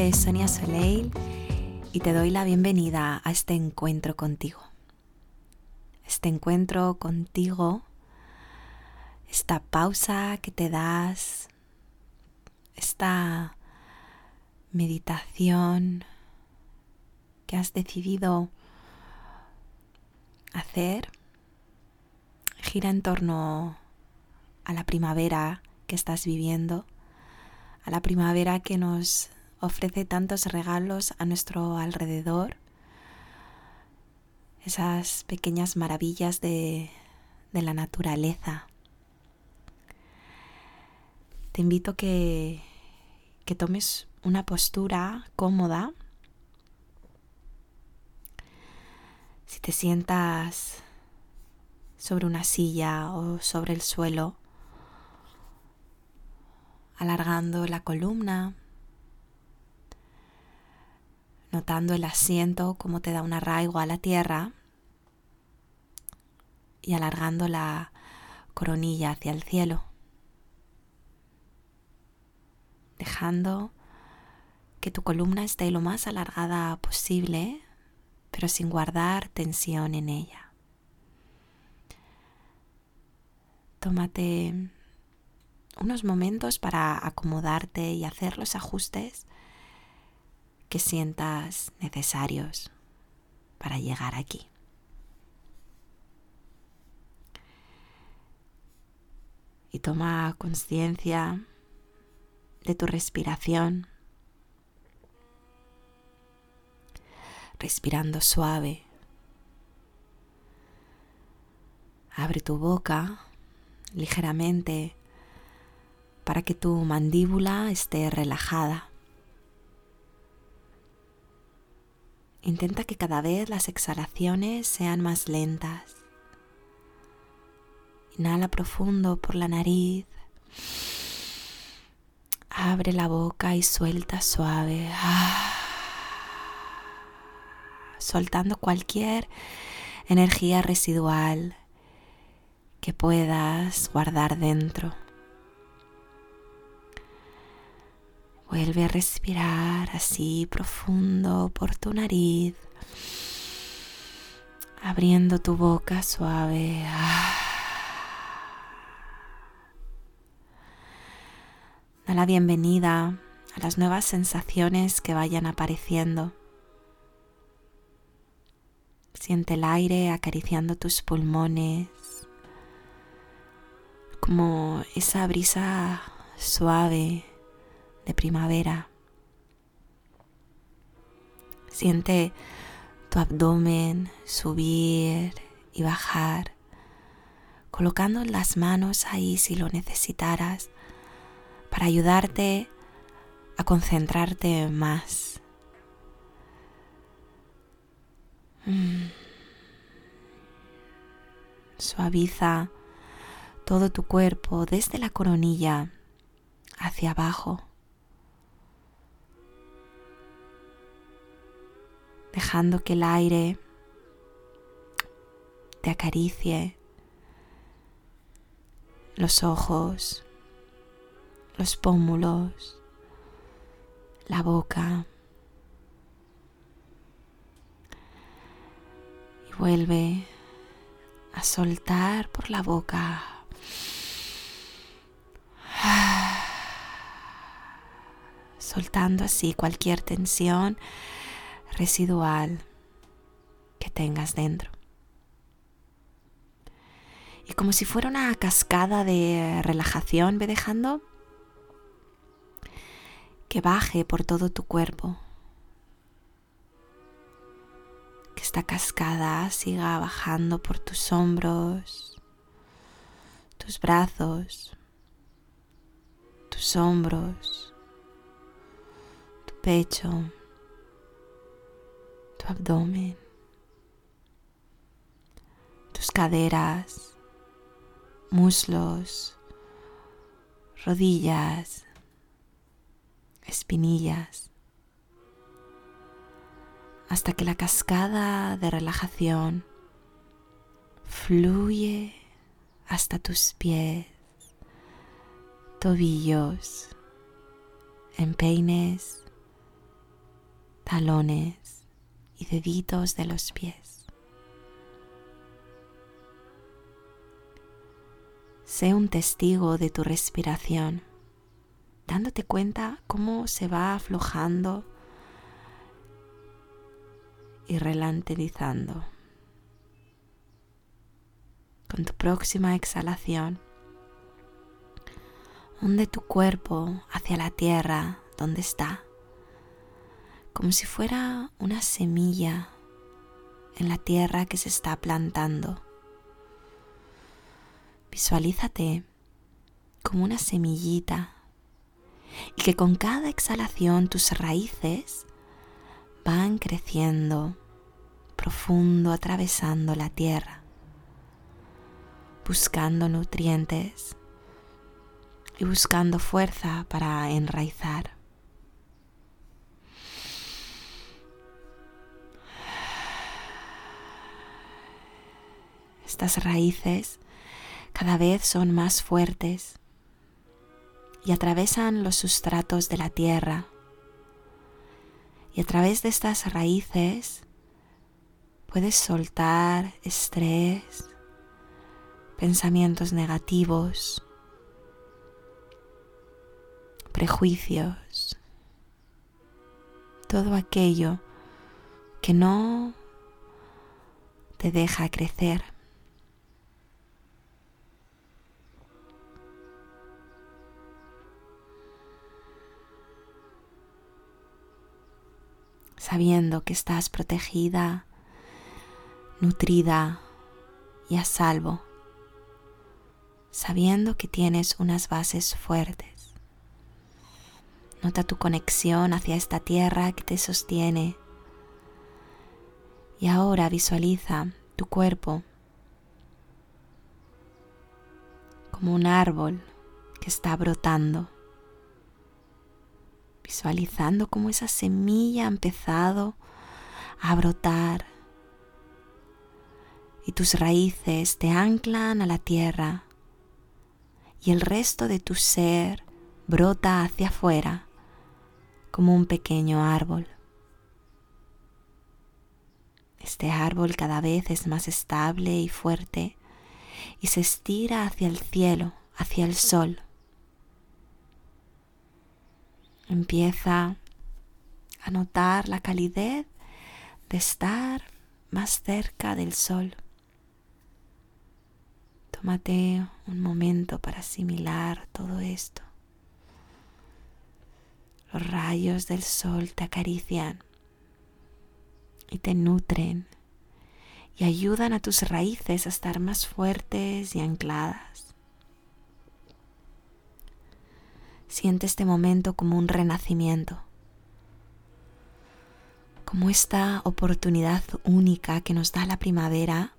Sonia Soleil y te doy la bienvenida a este encuentro contigo. Este encuentro contigo, esta pausa que te das, esta meditación que has decidido hacer gira en torno a la primavera que estás viviendo, a la primavera que nos ofrece tantos regalos a nuestro alrededor, esas pequeñas maravillas de, de la naturaleza. Te invito que, que tomes una postura cómoda. Si te sientas sobre una silla o sobre el suelo, alargando la columna, notando el asiento como te da un arraigo a la tierra y alargando la coronilla hacia el cielo, dejando que tu columna esté lo más alargada posible, pero sin guardar tensión en ella. Tómate unos momentos para acomodarte y hacer los ajustes que sientas necesarios para llegar aquí. Y toma conciencia de tu respiración, respirando suave. Abre tu boca ligeramente para que tu mandíbula esté relajada. Intenta que cada vez las exhalaciones sean más lentas. Inhala profundo por la nariz. Abre la boca y suelta suave. Soltando cualquier energía residual que puedas guardar dentro. Vuelve a respirar así profundo por tu nariz, abriendo tu boca suave. Da la bienvenida a las nuevas sensaciones que vayan apareciendo. Siente el aire acariciando tus pulmones, como esa brisa suave de primavera. Siente tu abdomen subir y bajar, colocando las manos ahí si lo necesitaras para ayudarte a concentrarte más. Mm. Suaviza todo tu cuerpo desde la coronilla hacia abajo. Dejando que el aire te acaricie los ojos, los pómulos, la boca. Y vuelve a soltar por la boca. Soltando así cualquier tensión residual que tengas dentro. Y como si fuera una cascada de relajación, ve dejando que baje por todo tu cuerpo. Que esta cascada siga bajando por tus hombros, tus brazos, tus hombros, tu pecho tu abdomen, tus caderas, muslos, rodillas, espinillas, hasta que la cascada de relajación fluye hasta tus pies, tobillos empeines, talones y deditos de los pies. Sé un testigo de tu respiración, dándote cuenta cómo se va aflojando y relanterizando. Con tu próxima exhalación, hunde tu cuerpo hacia la tierra donde está, como si fuera una semilla en la tierra que se está plantando. Visualízate como una semillita y que con cada exhalación tus raíces van creciendo profundo atravesando la tierra, buscando nutrientes y buscando fuerza para enraizar. Estas raíces cada vez son más fuertes y atravesan los sustratos de la tierra. Y a través de estas raíces puedes soltar estrés, pensamientos negativos, prejuicios, todo aquello que no te deja crecer. Sabiendo que estás protegida, nutrida y a salvo, sabiendo que tienes unas bases fuertes. Nota tu conexión hacia esta tierra que te sostiene y ahora visualiza tu cuerpo como un árbol que está brotando visualizando cómo esa semilla ha empezado a brotar y tus raíces te anclan a la tierra y el resto de tu ser brota hacia afuera como un pequeño árbol. Este árbol cada vez es más estable y fuerte y se estira hacia el cielo, hacia el sol. Empieza a notar la calidez de estar más cerca del sol. Tómate un momento para asimilar todo esto. Los rayos del sol te acarician y te nutren y ayudan a tus raíces a estar más fuertes y ancladas. Siente este momento como un renacimiento, como esta oportunidad única que nos da la primavera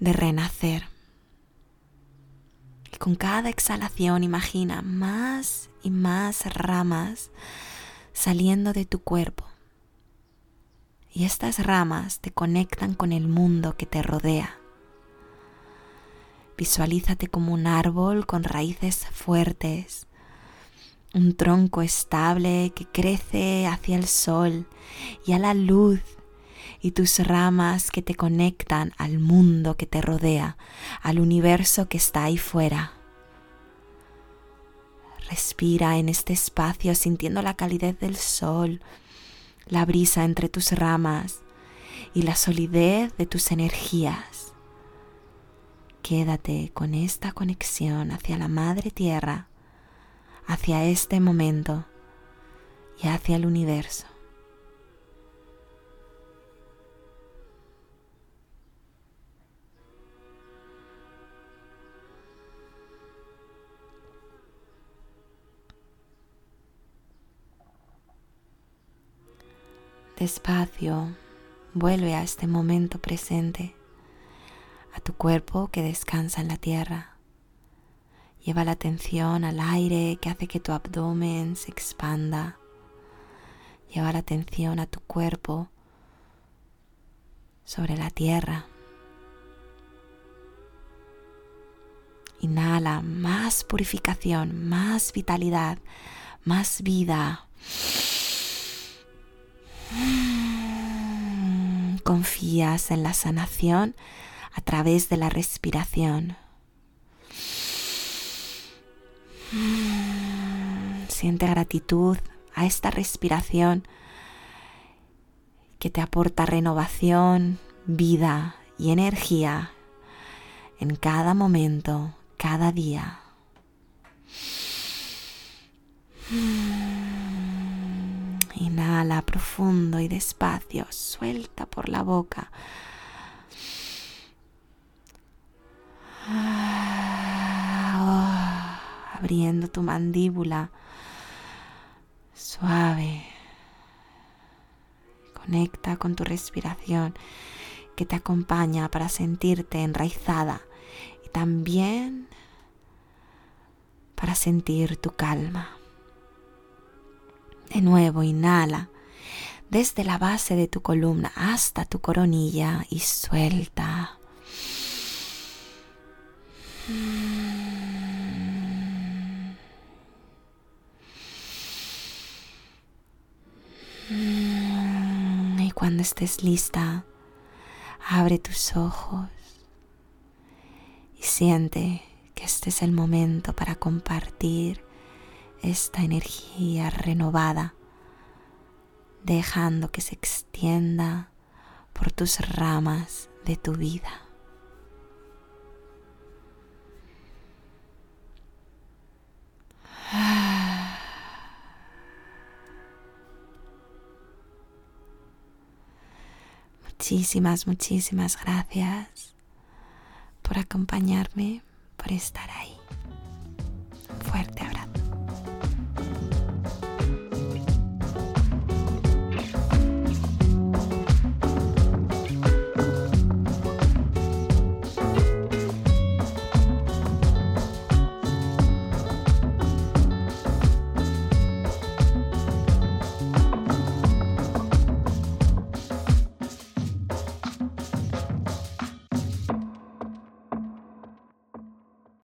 de renacer. Y con cada exhalación imagina más y más ramas saliendo de tu cuerpo. Y estas ramas te conectan con el mundo que te rodea. Visualízate como un árbol con raíces fuertes, un tronco estable que crece hacia el sol y a la luz y tus ramas que te conectan al mundo que te rodea, al universo que está ahí fuera. Respira en este espacio sintiendo la calidez del sol, la brisa entre tus ramas y la solidez de tus energías. Quédate con esta conexión hacia la Madre Tierra, hacia este momento y hacia el universo. Despacio, vuelve a este momento presente a tu cuerpo que descansa en la tierra. Lleva la atención al aire que hace que tu abdomen se expanda. Lleva la atención a tu cuerpo sobre la tierra. Inhala más purificación, más vitalidad, más vida. Confías en la sanación a través de la respiración. Siente gratitud a esta respiración que te aporta renovación, vida y energía en cada momento, cada día. Inhala profundo y despacio, suelta por la boca. Abriendo tu mandíbula suave. Conecta con tu respiración que te acompaña para sentirte enraizada y también para sentir tu calma. De nuevo, inhala desde la base de tu columna hasta tu coronilla y suelta. Cuando estés lista, abre tus ojos y siente que este es el momento para compartir esta energía renovada, dejando que se extienda por tus ramas de tu vida. Muchísimas, muchísimas gracias por acompañarme, por estar ahí.